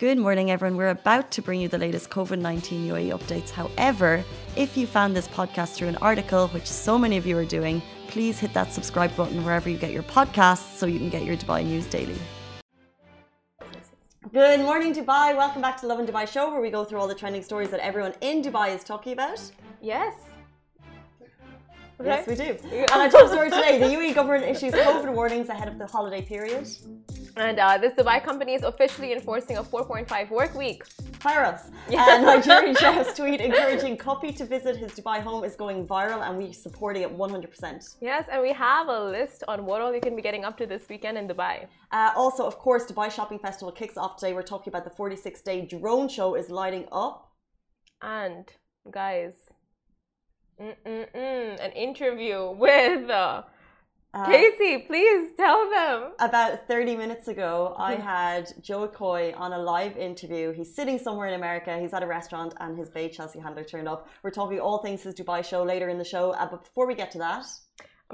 Good morning, everyone. We're about to bring you the latest COVID 19 UAE updates. However, if you found this podcast through an article, which so many of you are doing, please hit that subscribe button wherever you get your podcasts so you can get your Dubai news daily. Good morning, Dubai. Welcome back to Lovin Dubai show, where we go through all the trending stories that everyone in Dubai is talking about. Yes. Yes, we do. And our top story today the UAE government issues COVID warnings ahead of the holiday period. And uh, this Dubai company is officially enforcing a 4.5 work week. Fire us. And Nigerian chef's tweet encouraging Cuppy to visit his Dubai home is going viral and we're supporting it 100%. Yes, and we have a list on what all you can be getting up to this weekend in Dubai. Uh, also, of course, Dubai Shopping Festival kicks off today. We're talking about the 46 day drone show is lighting up. And guys, an interview with uh, uh, Casey. Please tell them. About 30 minutes ago, I had Jo Koy on a live interview. He's sitting somewhere in America. He's at a restaurant and his Bay Chelsea handler turned up. We're talking all things his Dubai show later in the show. Uh, but before we get to that,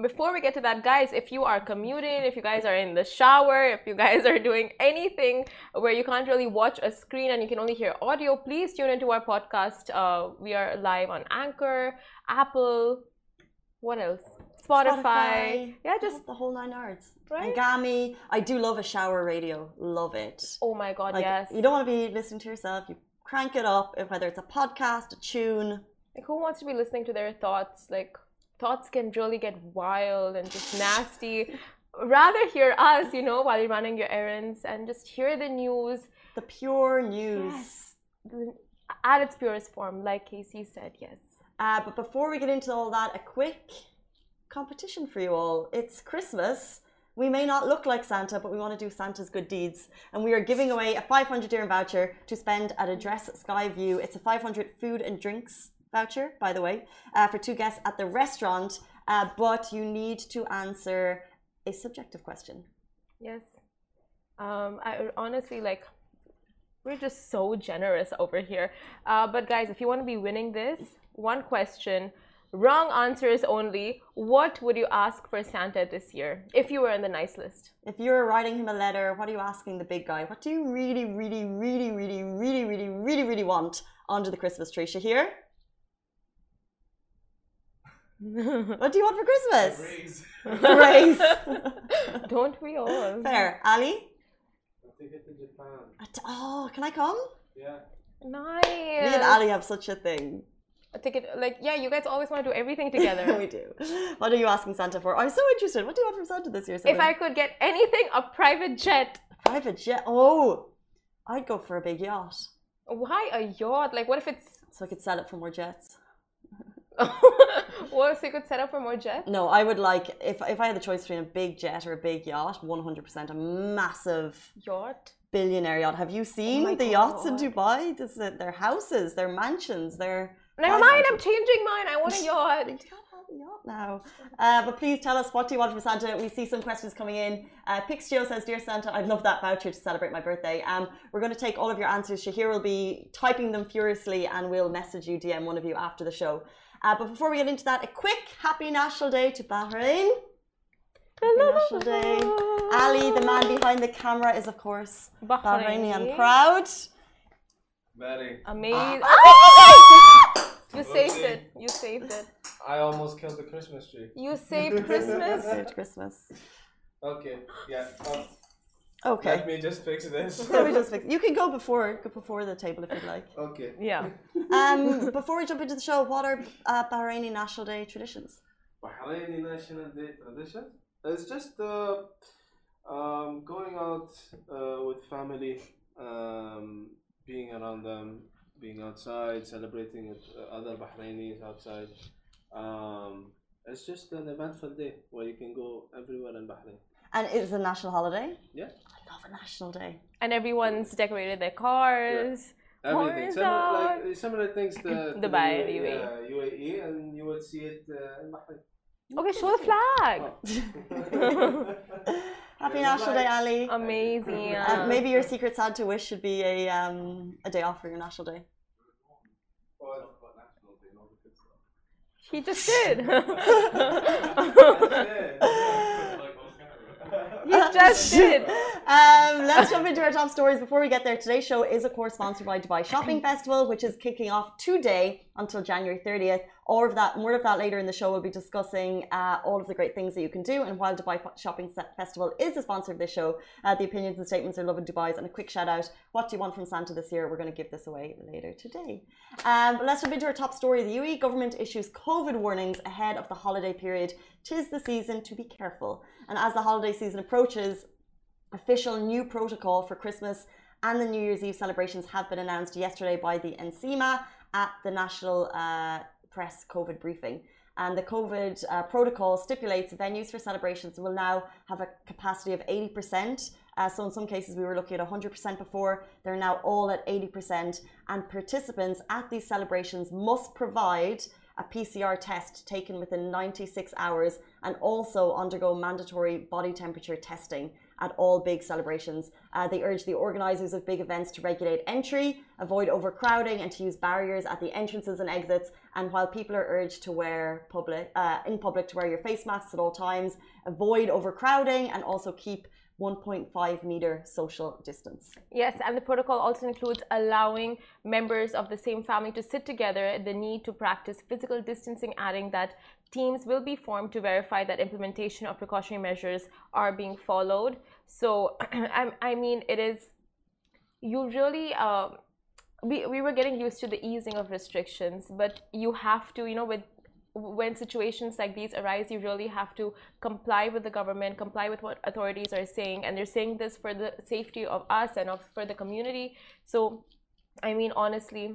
before we get to that, guys, if you are commuting, if you guys are in the shower, if you guys are doing anything where you can't really watch a screen and you can only hear audio, please tune into our podcast. Uh, we are live on Anchor, Apple, what else? Spotify. Spotify. Yeah, just the whole nine yards. Right? Gami. I do love a shower radio. Love it. Oh my god, like, yes. You don't want to be listening to yourself. You crank it up, whether it's a podcast, a tune. Like, who wants to be listening to their thoughts? Like, thoughts can really get wild and just nasty. Rather hear us, you know, while you're running your errands and just hear the news. The pure news. Yes. At its purest form, like Casey said, yes. Uh, but before we get into all that, a quick competition for you all. It's Christmas. We may not look like Santa, but we want to do Santa's good deeds. And we are giving away a 500 dirham voucher to spend at Address Sky View. It's a 500 food and drinks voucher, by the way, uh, for two guests at the restaurant, uh, but you need to answer a subjective question. Yes. Um, I honestly like. We're just so generous over here. Uh, but guys, if you want to be winning this, one question, wrong answers only. What would you ask for Santa this year if you were in the nice list? If you were writing him a letter, what are you asking the big guy? What do you really, really, really, really, really, really, really, really want under the Christmas tree? Shahir? what do you want for Christmas? Raise. Raise. Don't we all? Fair. Ali? A ticket to Japan. Oh, can I come? Yeah. Nice. Me and Ali have such a thing. A ticket, like, yeah, you guys always want to do everything together. we do. What are you asking Santa for? I'm so interested. What do you want from Santa this year? If I could get anything, a private jet. A private jet? Oh, I'd go for a big yacht. Why a yacht? Like, what if it's. So I could sell it for more jets. well, so you could set up for more jets? No, I would like if if I had the choice between a big jet or a big yacht, one hundred percent a massive yacht. Billionaire yacht. Have you oh seen oh the God. yachts in Dubai? This is their houses, their mansions, their Never mind, I'm changing mine. I want a yacht. you can't have a yacht now. Uh, but please tell us what do you want from Santa. We see some questions coming in. Uh, Pixio says, "Dear Santa, I'd love that voucher to celebrate my birthday." Um, we're going to take all of your answers. Shahir will be typing them furiously, and we'll message you, DM one of you after the show. Uh, but before we get into that, a quick Happy National Day to Bahrain. Happy National Day. Ali, the man behind the camera, is of course Bahraini and proud. Very. Amazing. Ah! You saved it. You saved it. I almost killed the Christmas tree. You saved Christmas. Saved Christmas. Okay. Yeah. Uh, Okay. Let me just fix this. Let me just fix. You can go before go before the table if you'd like. okay. Yeah. Um, before we jump into the show, what are uh, Bahraini National Day traditions? Bahraini National Day tradition. It's just uh, um, going out uh, with family, um, being around them, being outside, celebrating with uh, other Bahrainis outside. Um, it's just an eventful day where you can go everywhere in Bahrain. And it's a national holiday. Yeah. I love a national day. And everyone's decorated their cars. Everything. Horns Similar, out. like, similar things to, to Dubai, the UAE. Uh, UAE, and you would see it uh, in Bahrain. Okay, show the flag. Happy Yeah, National Day, Ali. Amazing. Uh, maybe your secret Santa wish should be a um, a day off for your national day. He just did. You just did. Um, let's jump into our top stories. Before we get there, today's show is, of course, sponsored by Dubai Shopping Festival, which is kicking off today until January 30th. All of that, more of that later in the show. We'll be discussing uh, all of the great things that you can do. And while Dubai Shopping Festival is the sponsor of this show, uh, the opinions and statements are Lovin Dubai's. And a quick shout out: What do you want from Santa this year? We're going to give this away later today. Um, let's jump into our top story. The UAE government issues COVID warnings ahead of the holiday period. Tis the season to be careful. And as the holiday season approaches, official new protocol for Christmas and the New Year's Eve celebrations have been announced yesterday by the NCEMA at the National uh, Press COVID briefing. And the COVID uh, protocol stipulates venues for celebrations will now have a capacity of 80%. Uh, so in some cases, we were looking at 100% before. They're now all at 80%. And participants at these celebrations must provide a PCR test taken within 96 hours and also undergo mandatory body temperature testing at all big celebrations. Uh, they urge the organisers of big events to regulate entry, avoid overcrowding, and to use barriers at the entrances and exits. And while people are urged to wear public uh, in public to wear your face masks at all times, avoid overcrowding, and also keep 1.5 meter social distance. Yes, and the protocol also includes allowing members of the same family to sit together, the need to practice physical distancing, adding that teams will be formed to verify that implementation of precautionary measures are being followed. So, I mean, it is, you really, uh, we, we were getting used to the easing of restrictions, but you have to, you know, with when situations like these arise, you really have to comply with the government, comply with what authorities are saying, and they're saying this for the safety of us and of for the community. So, I mean, honestly,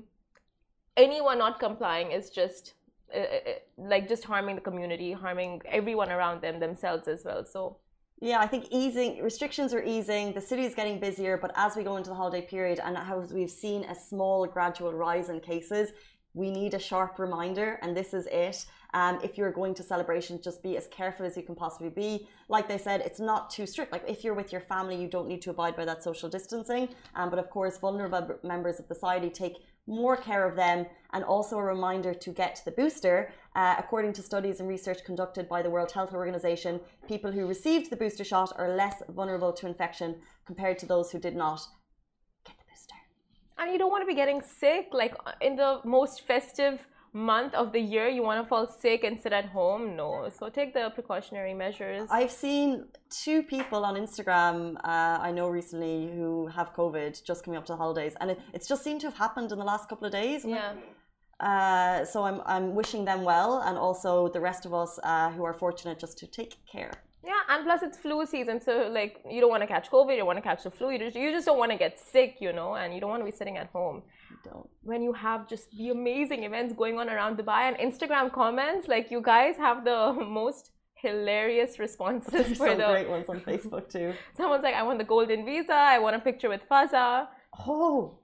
anyone not complying is just like just harming the community, harming everyone around them, themselves as well. So. Yeah, I think easing restrictions are easing. The city is getting busier, but as we go into the holiday period and how we've seen a small gradual rise in cases, we need a sharp reminder, and this is it. Um, if you're going to celebrations, just be as careful as you can possibly be. Like they said, it's not too strict. Like if you're with your family, you don't need to abide by that social distancing. Um, but of course, vulnerable members of society take more care of them, and also a reminder to get the booster. Uh, according to studies and research conducted by the World Health Organization, people who received the booster shot are less vulnerable to infection compared to those who did not and you don't want to be getting sick like uh, in the most festive month of the year you want to fall sick and sit at home? No. So take the precautionary measures. I've seen two people on instagram uh, i know recently who have covid just coming up to the holidays and it, it's just seemed to have happened in the last couple of days. Yeah. uh, so I'm, I'm wishing them well and also the rest of us uh, who are fortunate just to take care. Yeah, and plus it's flu season, so like you don't want to catch COVID, you don't want to catch the flu, you just you just don't want to get sick, you know, and you don't want to be sitting at home. Don't. When you have just the amazing events going on around Dubai and Instagram comments, like you guys have the most hilarious responses There's for some the great ones on Facebook too. Someone's like, I want the golden visa, I want a picture with Fazza. Oh,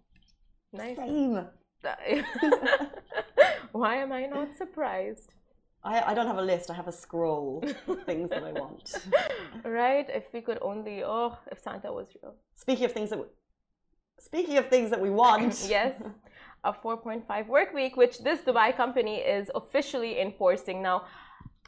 nice. Same. Why am I not surprised? I, I don't have a list. I have a scroll of things that I want. Right? If we could only, oh, if Santa was real. Speaking of things that, speaking of things that we want. yes, a 4.5 work week, which this Dubai company is officially enforcing now.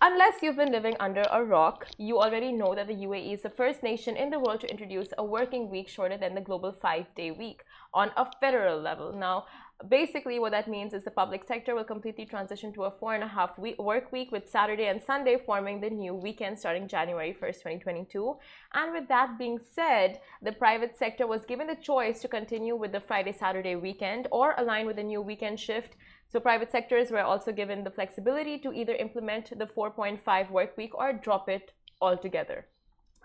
Unless you've been living under a rock, you already know that the UAE is the first nation in the world to introduce a working week shorter than the global five day week on a federal level. Now, basically what that means is the public sector will completely transition to a four and a half week work week with Saturday and Sunday forming the new weekend starting January 1st, 2022. And with that being said, the private sector was given the choice to continue with the Friday Saturday weekend or align with the new weekend shift. So private sectors were also given the flexibility to either implement the 4.5 work week or drop it altogether.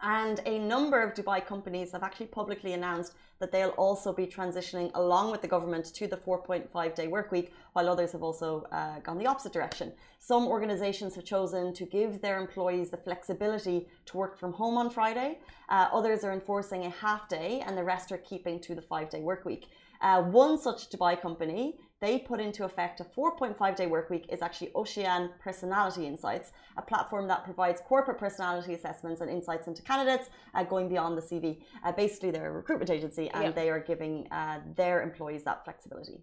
And a number of Dubai companies have actually publicly announced that they'll also be transitioning along with the government to the 4.5 day work week, while others have also uh, gone the opposite direction. Some organizations have chosen to give their employees the flexibility to work from home on Friday. Uh, others are enforcing a half day, and the rest are keeping to the five day work week. Uh, one such Dubai company they put into effect a 4.5 day work week is actually Ocean Personality Insights, a platform that provides corporate personality assessments and insights into candidates uh, going beyond the CV. Uh, basically, they're a recruitment agency and they are giving uh, their employees that flexibility.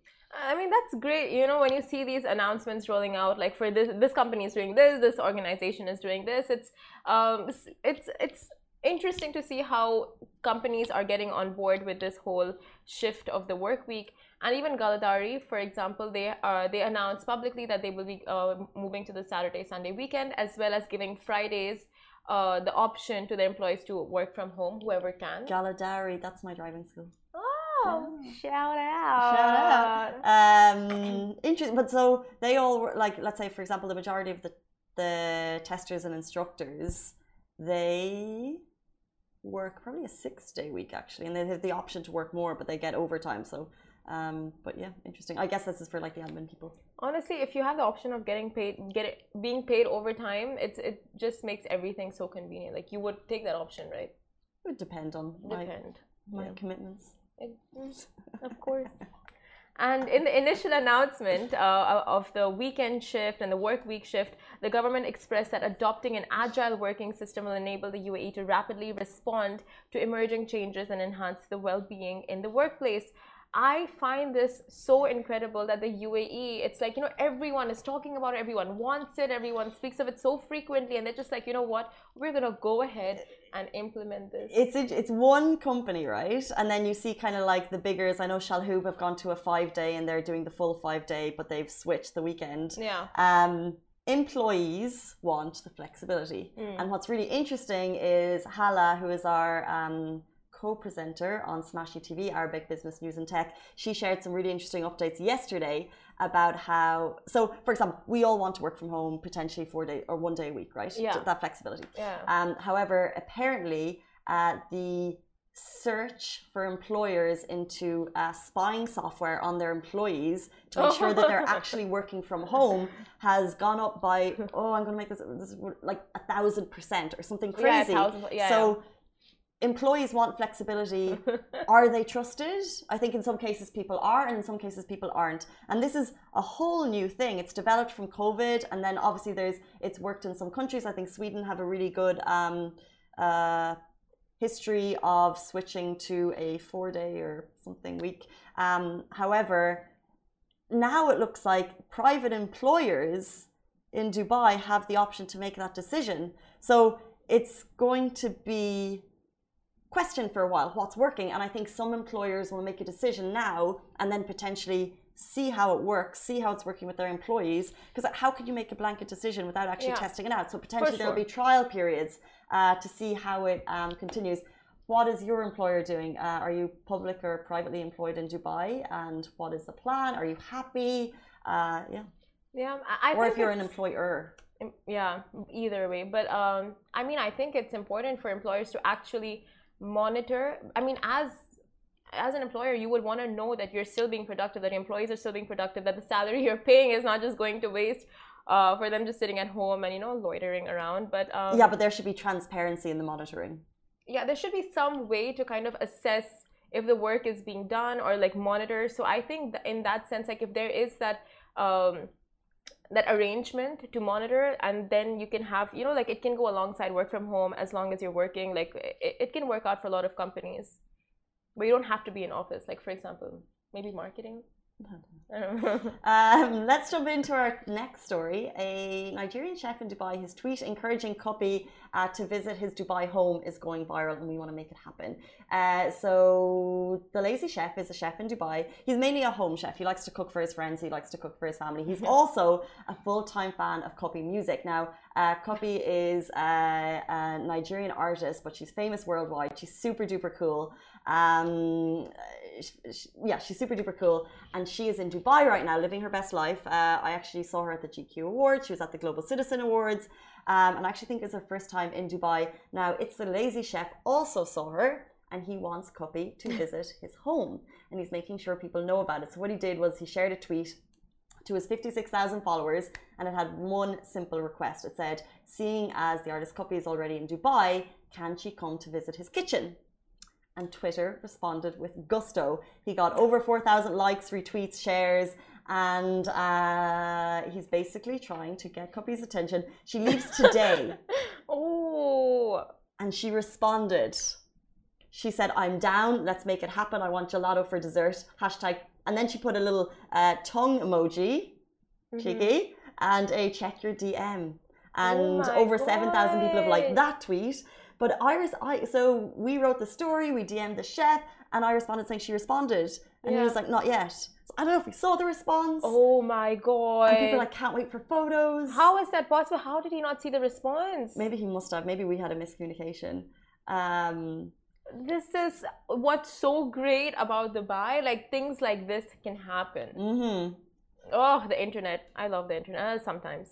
I mean that's great. You know when you see these announcements rolling out, like for this this company is doing this, this organization is doing this. It's um it's it's interesting to see how companies are getting on board with this whole shift of the work week. And even Galadari, for example, they are they announced publicly that they will be uh, moving to the Saturday Sunday weekend, as well as giving Fridays uh, the option to their employees to work from home, whoever can. Galadari, that's my driving school. Oh, shout out! Shout out. Um, interesting. But so they all were like, let's say, for example, the majority of the the testers and instructors, they work probably a six day week actually, and they have the option to work more, but they get overtime. So, um, but yeah, interesting. I guess this is for like the admin people. Honestly, if you have the option of getting paid, get it, being paid overtime, it's it just makes everything so convenient. Like you would take that option, right? It would depend on my, Depend. my Yeah. commitments. It- mm, of course. And in the initial announcement uh, of the weekend shift and the work week shift, the government expressed that adopting an agile working system will enable the UAE to rapidly respond to emerging changes and enhance the well being in the workplace. I find this so incredible that the UAE, it's like, you know, everyone is talking about it, everyone wants it, everyone speaks of it so frequently, and they're just like, you know what, we're going to go ahead and implement this. It's it's one company, right? And then you see kind of like the biggers. I know Shalhoub have gone to a five day and they're doing the full five day, but they've switched the weekend. yeah. Um, employees want the flexibility. Mm. And what's really interesting is Hala, who is our um, co-presenter on Smashy TV, Arabic Business News and Tech. She shared some really interesting updates yesterday about how. So, for example, we all want to work from home potentially four day or one day a week, right? Yeah. That flexibility. Yeah. Um, however, apparently, uh, the search for employers into uh, spying software on their employees to make sure that they're actually working from home has gone up by oh I'm going to make this, this like a thousand percent or something Yeah, a crazy. thousand- yeah, so employees want flexibility. are they trusted? I think in some cases people are, and in some cases people aren't. And this is a whole new thing. It's developed from COVID, and then obviously there's it's worked in some countries. I think Sweden have a really good um, uh, history of switching to a four day or something week. Um, however, now it looks like private employers in Dubai have the option to make that decision. So it's going to be questioned for a while what's working. And I think some employers will make a decision now and then potentially see how it works, see how it's working with their employees. Because how could you make a blanket decision without actually Yeah. testing it out? So potentially there'll be trial periods uh, to see how it um, continues. What is your employer doing? Uh, are you public or privately employed in Dubai? And what is the plan? Are you happy? Uh, yeah. Yeah, I, I Or if you're an employer. yeah, either way. But um, I mean, I think it's important for employers to actually monitor. I mean, as as an employer, you would want to know that you're still being productive, that your employees are still being productive, that the salary you're paying is not just going to waste uh, for them just sitting at home and you know loitering around. But um, yeah, but there should be transparency in the monitoring. yeah, there should be some way to kind of assess if the work is being done or like monitor. So I think that in that sense, like if there is that um, that arrangement to monitor, and then you can have, you know, like it can go alongside work from home as long as you're working. Like it, it can work out for a lot of companies, but you don't have to be in office. Like for example, maybe marketing. I don't know. Um, let's jump into our next story. A Nigerian chef in Dubai, his tweet encouraging Cuppy uh, to visit his Dubai home is going viral, and we want to make it happen. Uh, so, the lazy chef is a chef in Dubai. He's mainly a home chef. He likes to cook for his friends. He likes to cook for his family. He's also a full-time fan of Cuppy music. Now, uh, Cuppy is a, a Nigerian artist, but she's famous worldwide. She's super duper cool. Um, sh- sh- yeah, she's super duper cool, and she is in Dubai right now, living her best life. Uh, I actually saw her at the GQ Awards. She was at the Global Citizen Awards, um, and I actually think it's her first time in Dubai. Now, it's the Lazy Chef also saw her, and he wants Cuppy to visit his home, and he's making sure people know about it. So what he did was he shared a tweet to his 56,000 followers, and it had one simple request. It said, "Seeing as the artist Cuppy is already in Dubai, can she come to visit his kitchen?" And Twitter responded with gusto. He got over 4,000 likes, retweets, shares, and uh, he's basically trying to get Cuppy's attention. She leaves today, oh, and she responded. She said, I'm down, let's make it happen. I want gelato for dessert. Hashtag. And then she put a little uh, tongue emoji, cheeky, and a check your DM. And Oh over 7,000 people have liked that tweet. But Iris, I so we wrote the story, we DM'd the chef, and I responded saying she responded, and he was like, not yet. So I don't know if we saw the response. Oh my god. and people like can't wait for photos. How is that possible? How did he not see the response? Maybe he must have. Maybe we had a miscommunication. Um, This is what's so great about Dubai. Like things like this can happen. mhm. Oh, the internet. I love the internet uh, sometimes.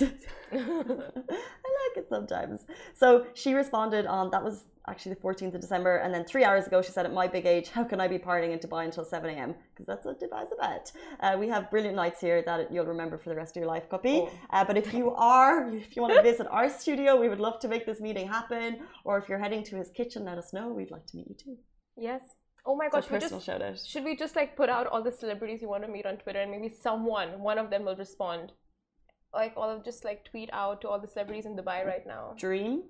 I like it sometimes. So she responded on that was actually the 14th of December, and then three hours ago she said, "At my big age, how can I be partying in Dubai until 7 a.m. Because that's what Dubai's about." Uh, we have brilliant nights here that you'll remember for the rest of your life, Cuppy. Oh. Uh, but if you are, if you want to visit our studio, we would love to make this meeting happen. Or if you're heading to his kitchen, let us know. We'd like to meet you too. Yes. Oh my gosh, a we personal just should we just like put out all the celebrities you want to meet on Twitter and maybe someone, one of them will respond. Like all of just like tweet out to all the celebrities in Dubai right now. Dream.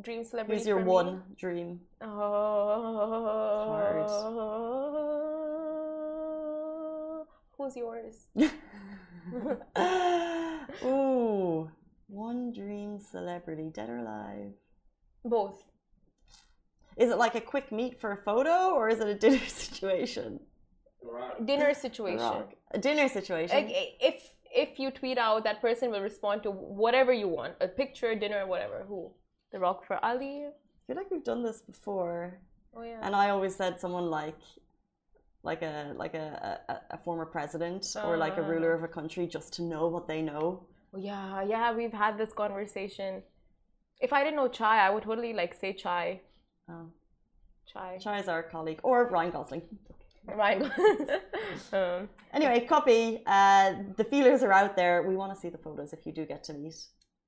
Dream celebrities. Who's your for me? one dream? Oh. Who's yours? Ooh, one dream celebrity, dead or alive. Both. Is it like a quick meet for a photo, or is it a dinner situation? Right. Dinner situation. Rock. A dinner situation. Like if if you tweet out, that person will respond to whatever you want, a picture, dinner, whatever. Who? The Rock for Ali. I feel like we've done this before, Oh yeah. and I always said someone like, like a like a a, a former president or like a ruler of a country, just to know what they know. Oh, yeah, yeah. We've had this conversation. If I didn't know Chai, I would totally like say Chai. Oh, Chai. Chai is our colleague, or Ryan Gosling. Right. um, Anyway, Cuppy. Uh, the feelers are out there. We want to see the photos if you do get to meet.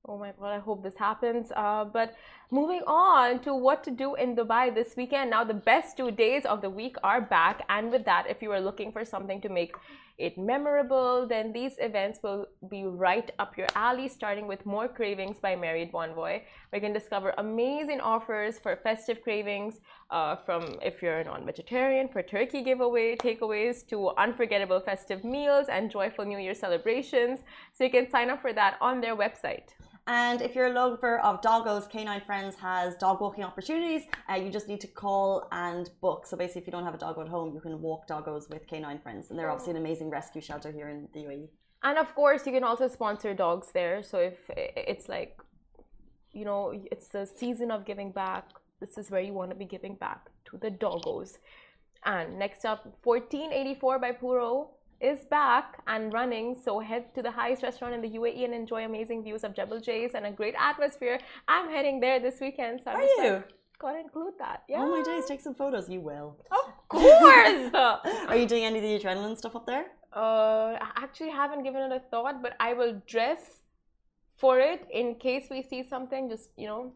Oh my god, I hope this happens. Uh, but moving on to what to do in Dubai this weekend. Now, the best two days of the week are back. And with that, if you are looking for something to make it memorable, then these events will be right up your alley, starting with More Cravings by Marriott Bonvoy. We can discover amazing offers for festive cravings uh, from if you're a non vegetarian, for turkey giveaway, takeaways, to unforgettable festive meals and joyful New Year celebrations. So you can sign up for that on their website. And if you're a lover of doggos, Canine Friends has dog walking opportunities. Uh, you just need to call and book. So basically, if you don't have a dog at home, you can walk doggos with Canine Friends. And they're obviously an amazing rescue shelter here in the. UAE. And of course, you can also sponsor dogs there. So if it's like, you know, it's the season of giving back, this is where you want to be giving back to the doggos. And next up, 1484 by Puro is back and running. So head to the highest restaurant in the UAE and enjoy amazing views of Jebel Jais and a great atmosphere. I'm heading there this weekend. So I'm Are you? Like, Gotta include that. Yeah. Oh my days, take some photos. You will. Of course. Are you doing any of the adrenaline stuff up there? Uh, I actually haven't given it a thought, but I will dress for it in case we see something. Just you know,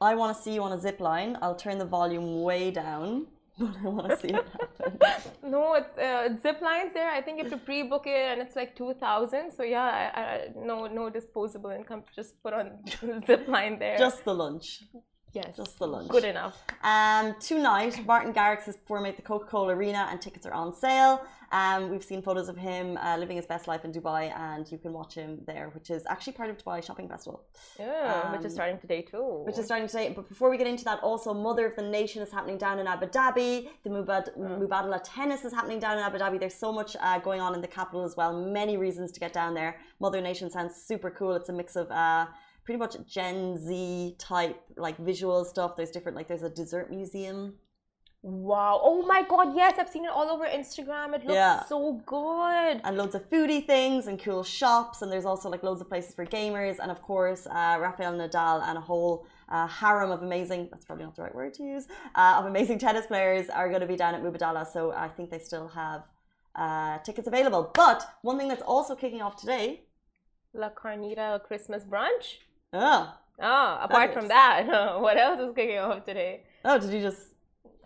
I want to see you on a zip line. I'll turn the volume way down, but I want to see it happen. no, it's uh, zip lines there. I think you have to pre-book it, and it's like two thousand. So yeah, I, I, no, no disposable income. Just put on zip line there. Just the lunch. Yes, Just the lunch. good enough. Um, tonight, Martin Garrix is performing at the Coca Cola Arena and tickets are on sale. Um, we've seen photos of him uh, living his best life in Dubai, and you can watch him there, which is actually part of Dubai Shopping Festival, Yeah, which is Um, starting today too. which is starting today. But before we get into that, also Mother of the Nation is happening down in Abu Dhabi. The Mubad- Mubadala Tennis is happening down in Abu Dhabi. There's so much uh, going on in the capital as well. Many reasons to get down there. Mother Nation sounds super cool. It's a mix of uh, pretty much Gen Z type like visual stuff. There's different like there's a dessert museum. wow. Oh my God, yes, I've seen it all over Instagram. It looks Yeah. so good. and loads of foodie things and cool shops and there's also like loads of places for gamers and of course uh, Rafael Nadal and a whole uh, harem of amazing that's probably not the right word to use uh, of amazing tennis players are going to be down at Mubadala so I think they still have uh, tickets available but one thing that's also kicking off today La Carnita Christmas brunch. Oh, Ah, apart from that, what else is kicking off today? oh did you just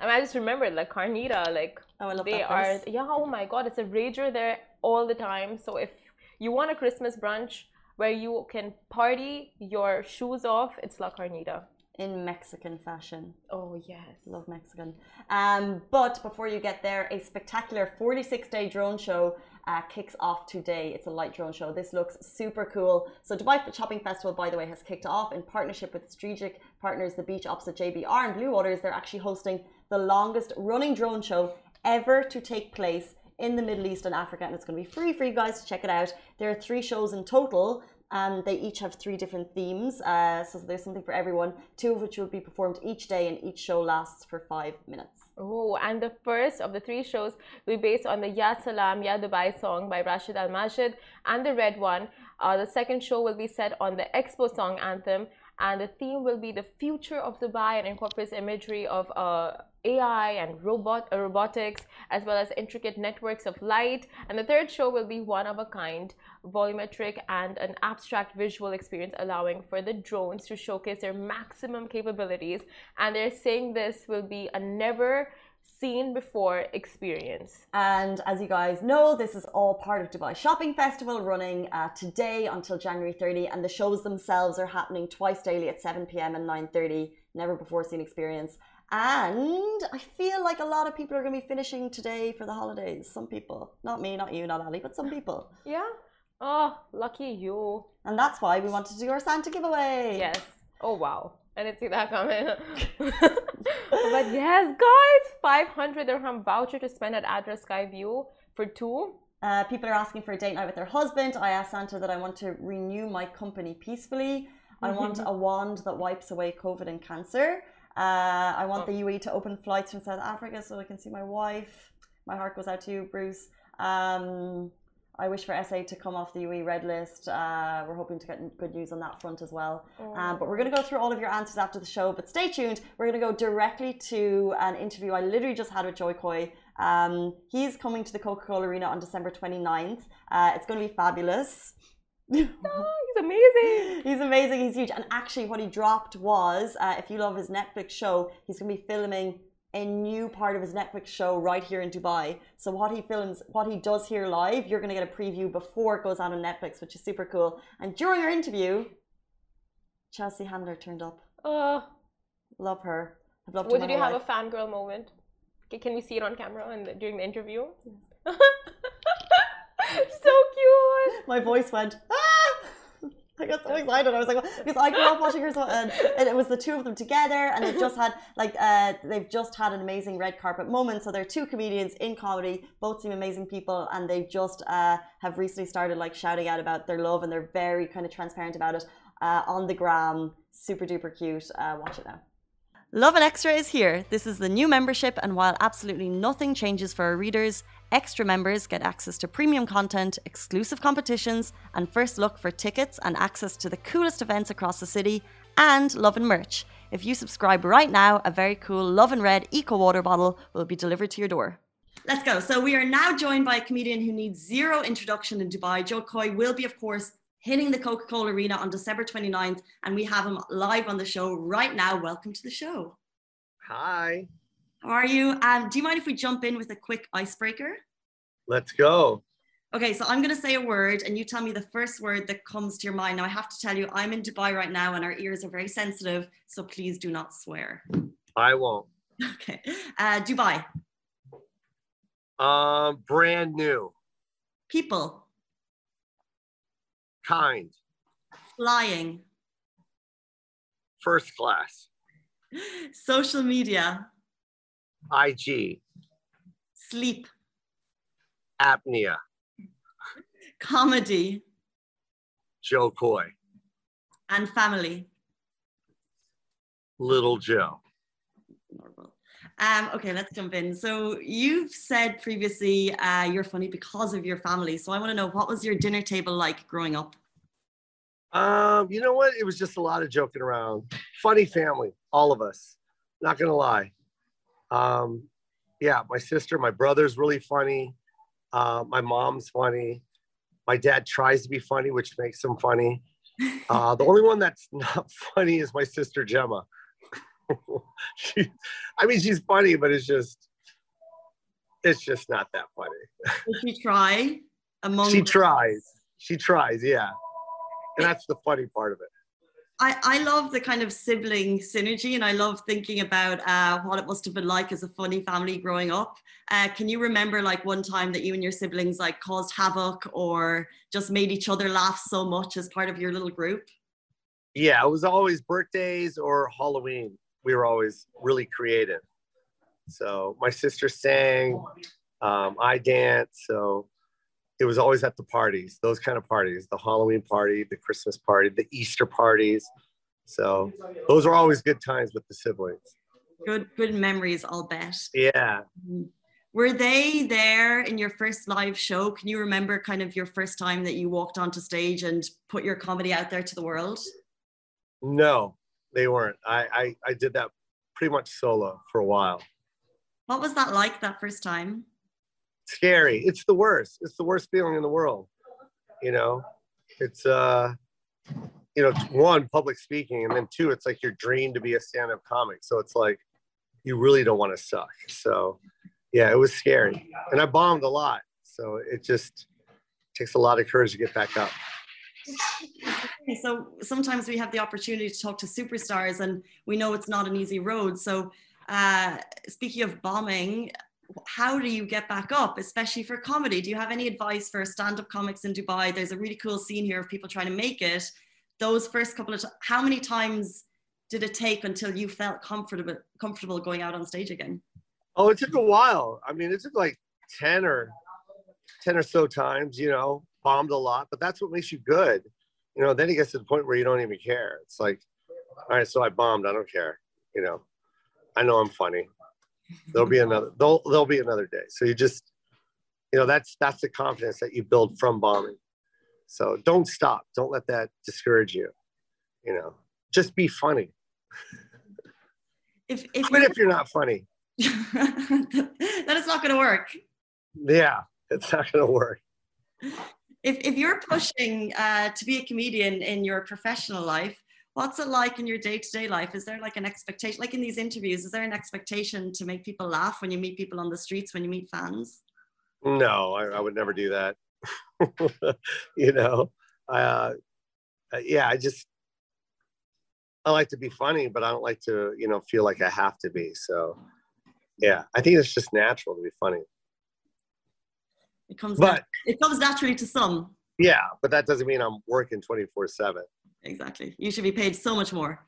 I mean, I just remembered like Carnita, like oh I love they are. Yeah, oh my God, it's a rager there all the time. So if you want a Christmas brunch where you can party your shoes off, it's La Carnita. In Mexican fashion. Oh yes. Love Mexican. Um, but before you get there, a spectacular 46 day drone show uh, kicks off today. It's a light drone show. This looks super cool. So, Dubai Shopping Festival, by the way, has kicked off in partnership with strategic partners, the beach opposite JBR and Blue Waters. They're actually hosting the longest running drone show ever to take place in the Middle East and Africa, and it's going to be free for you guys to check it out. There are three shows in total and they each have three different themes. Uh, so there's something for everyone, two of which will be performed each day, and each show lasts for five minutes. Oh, and the first of the three shows will be based on the Ya Salam, Ya Dubai song by Rashid Al Majid and the Red One. Uh, the second show will be set on the Expo song anthem, and the theme will be the future of Dubai and incorporates imagery of uh, AI and robot uh, robotics, as well as intricate networks of light. And the third show will be one of a kind, volumetric and an abstract visual experience, allowing for the drones to showcase their maximum capabilities. And they're saying this will be a never seen before experience. And as you guys know, this is all part of Dubai Shopping Festival running uh, today until January 30 and the shows themselves are happening twice daily at 7 p.m. and 9:30. Never before seen experience. And I feel like a lot of people are going to be finishing today for the holidays. Some people, not me, not you, not Ali, but some people. Yeah. Oh, lucky you. And that's why we wanted to do our Santa giveaway. Yes. Oh, wow. I didn't see that coming. but yes, guys, 500 dirham voucher to spend at Address Skyview for two. Uh, people are asking for a date night with their husband. I asked Santa that I want to renew my company peacefully. I want a wand that wipes away COVID and cancer. Uh, I want the Oh. UAE to open flights from South Africa so I can see my wife. My heart goes out to you, Bruce. Um, I wish for SA to come off the UAE red list. Uh, we're hoping to get good news on that front as well. Um, but we're going to go through all of your answers after the show. But stay tuned. We're going to go directly to an interview I literally just had with Joy Coy. Um, he's coming to the Coca Cola Arena on December 29th. Uh, it's going to be fabulous. Oh, he's amazing. He's amazing. He's huge. And actually, what he dropped was uh, if you love his Netflix show, he's going to be filming a new part of his Netflix show right here in Dubai. So, what he films, what he does here live, you're going to get a preview before it goes out on Netflix, which is super cool. And during our interview, Chelsea Handler turned up. Oh, Love her. I've loved her did you have life. a fangirl moment? Can we see it on camera and during the interview? so cute. my voice went ah! I got so excited. I was like, because I grew up watching her, so, and, and it was the two of them together, and they've just had like uh, they've just had an amazing red carpet moment. So they're two comedians in comedy, both seem amazing people, and they just uh, have recently started like shouting out about their love, and they're very kind of transparent about it uh, on the gram. Super duper cute. Uh, watch it now. Lovin Extra is here. This is the new membership, and while absolutely nothing changes for our readers, extra members get access to premium content, exclusive competitions, and first look for tickets and access to the coolest events across the city, and Love and merch. If you subscribe right now, a very cool Love and Red Eco Water bottle will be delivered to your door. Let's go. So we are now joined by a comedian who needs zero introduction in Dubai. Jo Koy will be, of course, hitting the Coca-Cola Arena on December 29th, and we have him live on the show right now. Welcome to the show. Hi, How are you? Um, do you mind if we jump in with a quick icebreaker? let's go. Okay, so I'm going to say a word, and you tell me the first word that comes to your mind. Now, I have to tell you, I'm in Dubai right now, and our ears are very sensitive, so please do not swear. I won't. Okay, uh, Dubai, Um, brand new, people, kind, flying, first class, social media, IG, sleep, apnea, comedy, Jo Koy, and family. Little Joe. Normal. Um, okay, let's jump in. So you've said previously uh, you're funny because of your family. So I want to know what was your dinner table like growing up? Um, you know what? It was just a lot of joking around. Funny family, all of us. Not gonna lie. Um, yeah, my sister, my brother's really funny. Uh, my mom's funny. My dad tries to be funny, which makes him funny. Uh, the only one that's not funny is my sister Gemma. she, I mean, she's funny, but it's just, it's just not that funny. Did you try among She tries. She tries, yeah. And that's the funny part of it. I, I love the kind of sibling synergy and I love thinking about uh, what it must have been like as a funny family growing up. Uh, can you remember like one time that you and your siblings like caused havoc or just made each other laugh so much as part of your little group? Yeah, it was always birthdays or Halloween. We were always really creative. So my sister sang, um, I danced. So it was always at the parties, those kind of parties, the Halloween party, the Christmas party, the Easter parties. So those are always good times with the siblings. Good, good memories, I'll bet. Yeah. Mm-hmm. Were they there in your first live show? Can you remember kind of your first time that you walked onto stage and put your comedy out there to the world? No, they weren't. I, I, I did that pretty much solo for a while. What was that like that first time? Scary. It's the worst. It's the worst feeling in the world. You know, it's uh, you know, one public speaking, and then two, it's like your dream to be a stand-up comic. So it's like you really don't want to suck. So yeah, it was scary, and I bombed a lot. So it just takes a lot of courage to get back up. So sometimes we have the opportunity to talk to superstars, and we know it's not an easy road. So uh, speaking of bombing, how do you get back up, especially for comedy? Do you have any advice for stand-up comics in Dubai? There's a really cool scene here of people trying to make it. Those first couple of, how many times did it take until you felt comfortable comfortable going out on stage again? Oh, it took a while. I mean, it took like ten or ten or so times. You know, bombed a lot, but that's what makes you good. You know, then it gets to the point where you don't even care. It's like, all right, so I bombed. I don't care. You know, I know I'm funny there'll be another there'll, there'll be another day. So you just you know that's that's the confidence that you build from bombing. So don't stop. Don't let that discourage you you know. Just be funny. If, if even if you're not funny. Then it's not going to work. Yeah it's not going to work. If, if you're pushing uh, to be a comedian in your professional life what's it like in your day-to-day life? Is there like an expectation like in these interviews is there an expectation to make people laugh when you meet people on the streets when you meet fans? No i, I would never do that. You know uh, yeah i just i like to be funny but i don't like to you know feel like i have to be so yeah i think it's just natural to be funny. It comes but it comes naturally to some. Yeah but that doesn't mean i'm working 24 7 exactly. You should be paid so much more.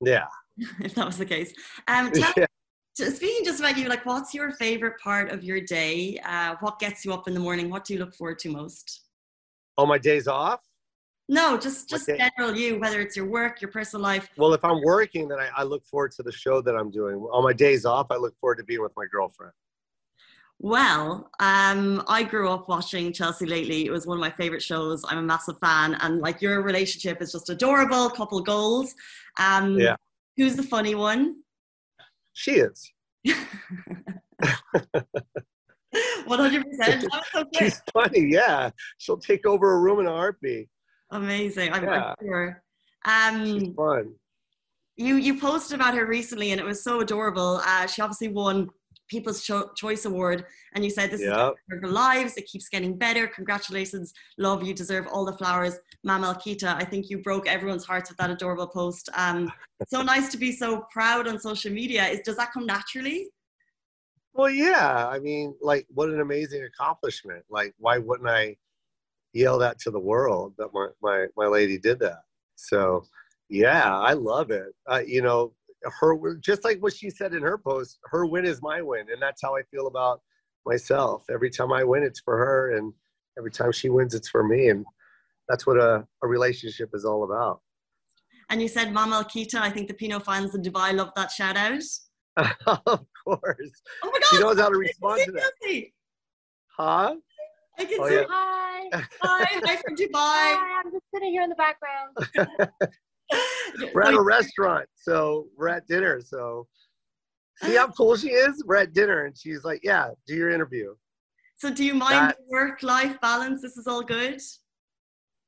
Yeah. if that was the case. Um, tell, yeah. Speaking just about you, like, what's your favorite part of your day? Uh, what gets you up in the morning? What do you look forward to most? On my days off? No, just just okay. general you, whether it's your work, your personal life. Well, if I'm working, then I, I look forward to the show that I'm doing. On my days off, I look forward to being with my girlfriend. Well, um, I grew up watching Chelsea lately. It was one of my favorite shows. I'm a massive fan, and like your relationship is just adorable. Couple goals. Um, yeah. Who's the funny one? She is. One hundred percent. She's funny. Yeah, she'll take over a room in a heartbeat. Amazing. I'm, yeah. sure. Um, She's fun. You you posted about her recently, and it was so adorable. Uh, she obviously won People's Cho- Choice Award, and you said this is for lives. It keeps getting better. Congratulations, love. You deserve all the flowers, Mam Alkita. I think you broke everyone's hearts with that adorable post. Um, so nice to be so proud on social media. Is does that come naturally? Well, yeah. I mean, like, what an amazing accomplishment. Like, why wouldn't I yell that to the world that my my my lady did that? So, yeah, I love it. Uh, you know, her just like what she said in her post her win is my win and that's how i feel about myself every time i win it's for her and every time she wins it's for me and that's what a, a relationship is all about and you said mama Kita. i think the Pinoy fans in dubai love that shout out of course oh my god she knows how to respond to that huh I can oh, say yeah. hi. Hi, hi from Dubai. Hi, I'm just sitting here in the background. we're at a restaurant, so we're at dinner. So see how cool she is? We're at dinner, and she's like, "Yeah, do your interview." So, do you mind work-life balance? This is all good.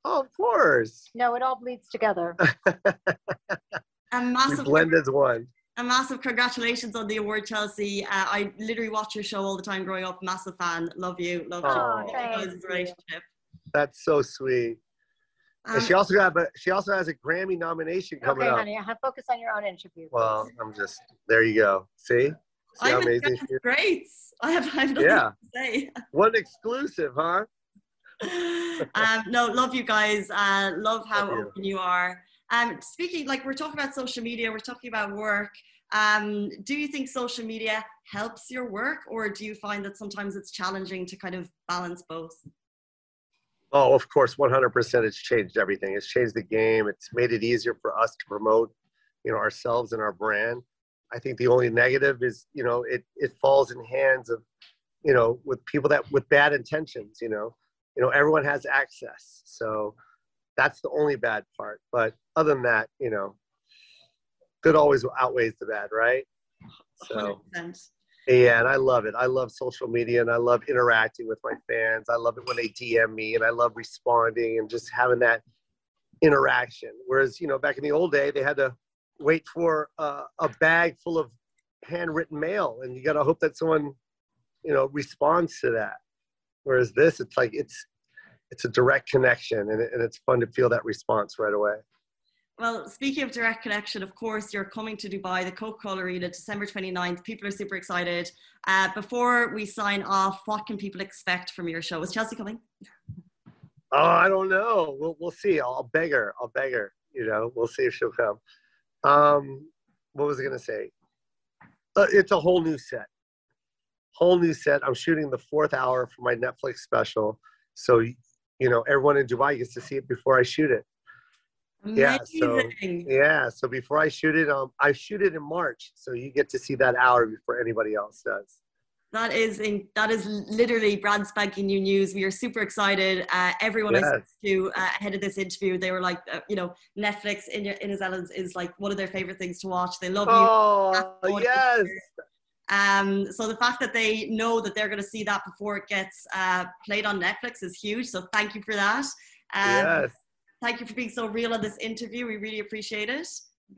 Oh, of course. No, it all bleeds together. a massive we blend as one. A massive congratulations on the award, Chelsea. Uh, I literally watch your show all the time growing up. Massive fan. Love you. Love oh, you. relationship. That's so sweet. And she also got, but she also has a Grammy nomination coming Okay, up. Okay, honey, I focus on your own interview. Well. I'm just there. You go. See, see how I'm amazing she is? great. I have, I have nothing Yeah. to say. One exclusive, huh? um, no, love you guys. Uh, love how Love you. open you are. Um, speaking, like we're talking about social media, we're talking about work. Um, do you think social media helps your work, or do you find that sometimes it's challenging to kind of balance both? Oh, of course, 100%. It's changed everything. It's changed the game. It's made it easier for us to promote, you know, ourselves and our brand. I think the only negative is, you know, it it falls in hands of, you know, with people that with bad intentions. You know, you know, everyone has access, so that's the only bad part. But other than that, you know, good always outweighs the bad, right? So. 100%. Yeah, and I love it. I love social media and I love interacting with my fans. I love it when they DM me and I love responding and just having that interaction. Whereas, you know, back in the old day, they had to wait for uh, a bag full of handwritten mail and you got to hope that someone, you know, responds to that. Whereas this, it's like it's it's a direct connection and, it, and it's fun to feel that response right away. Well, speaking of direct connection, of course, you're coming to Dubai, the Coca-Cola Arena, December 29th. People are super excited. Uh, before we sign off, what can people expect from your show? Is Chelsea coming? Oh, I don't know. We'll we'll see. I'll, beg her. I'll beg her. You know, we'll see if she'll come. Um, what was I gonna say? Uh, it's a whole new set. Whole new set. I'm shooting the fourth hour for my Netflix special, so you know everyone in Dubai gets to see it before I shoot it. Yeah, so- Yeah. So before I shoot it, um, I shoot it in March, so you get to see that hour before anybody else does. That is in, that is literally brand spanking new news. We are super excited. Uh, everyone I spoke Yes. to uh, ahead of this interview, they were like, uh, you know, Netflix in in His Islands is like one of their favorite things to watch. They love you. Oh yes. Um, so the fact that they know that they're going to see that before it gets uh, played on Netflix is huge. So thank you for that. Um, yes. Thank you for being so real in this interview. We really appreciate it.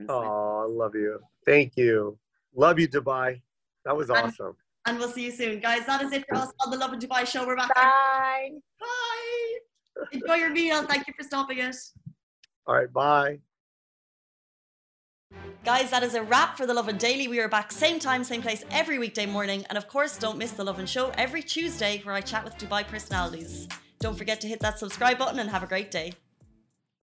Oh, I love you. Thank you. Love you, Dubai. That was And- awesome. And we'll see you soon, guys. That is it for us on the Lovin Dubai show. We're back. Bye. Bye. Enjoy your meal. Thank you for stopping it. All right, bye. Guys, that is a wrap for the Lovin Daily. We are back same time, same place every weekday morning. And of course, don't miss the Love and Show every Tuesday where I chat with Dubai personalities. Don't forget to hit that subscribe button and have a great day.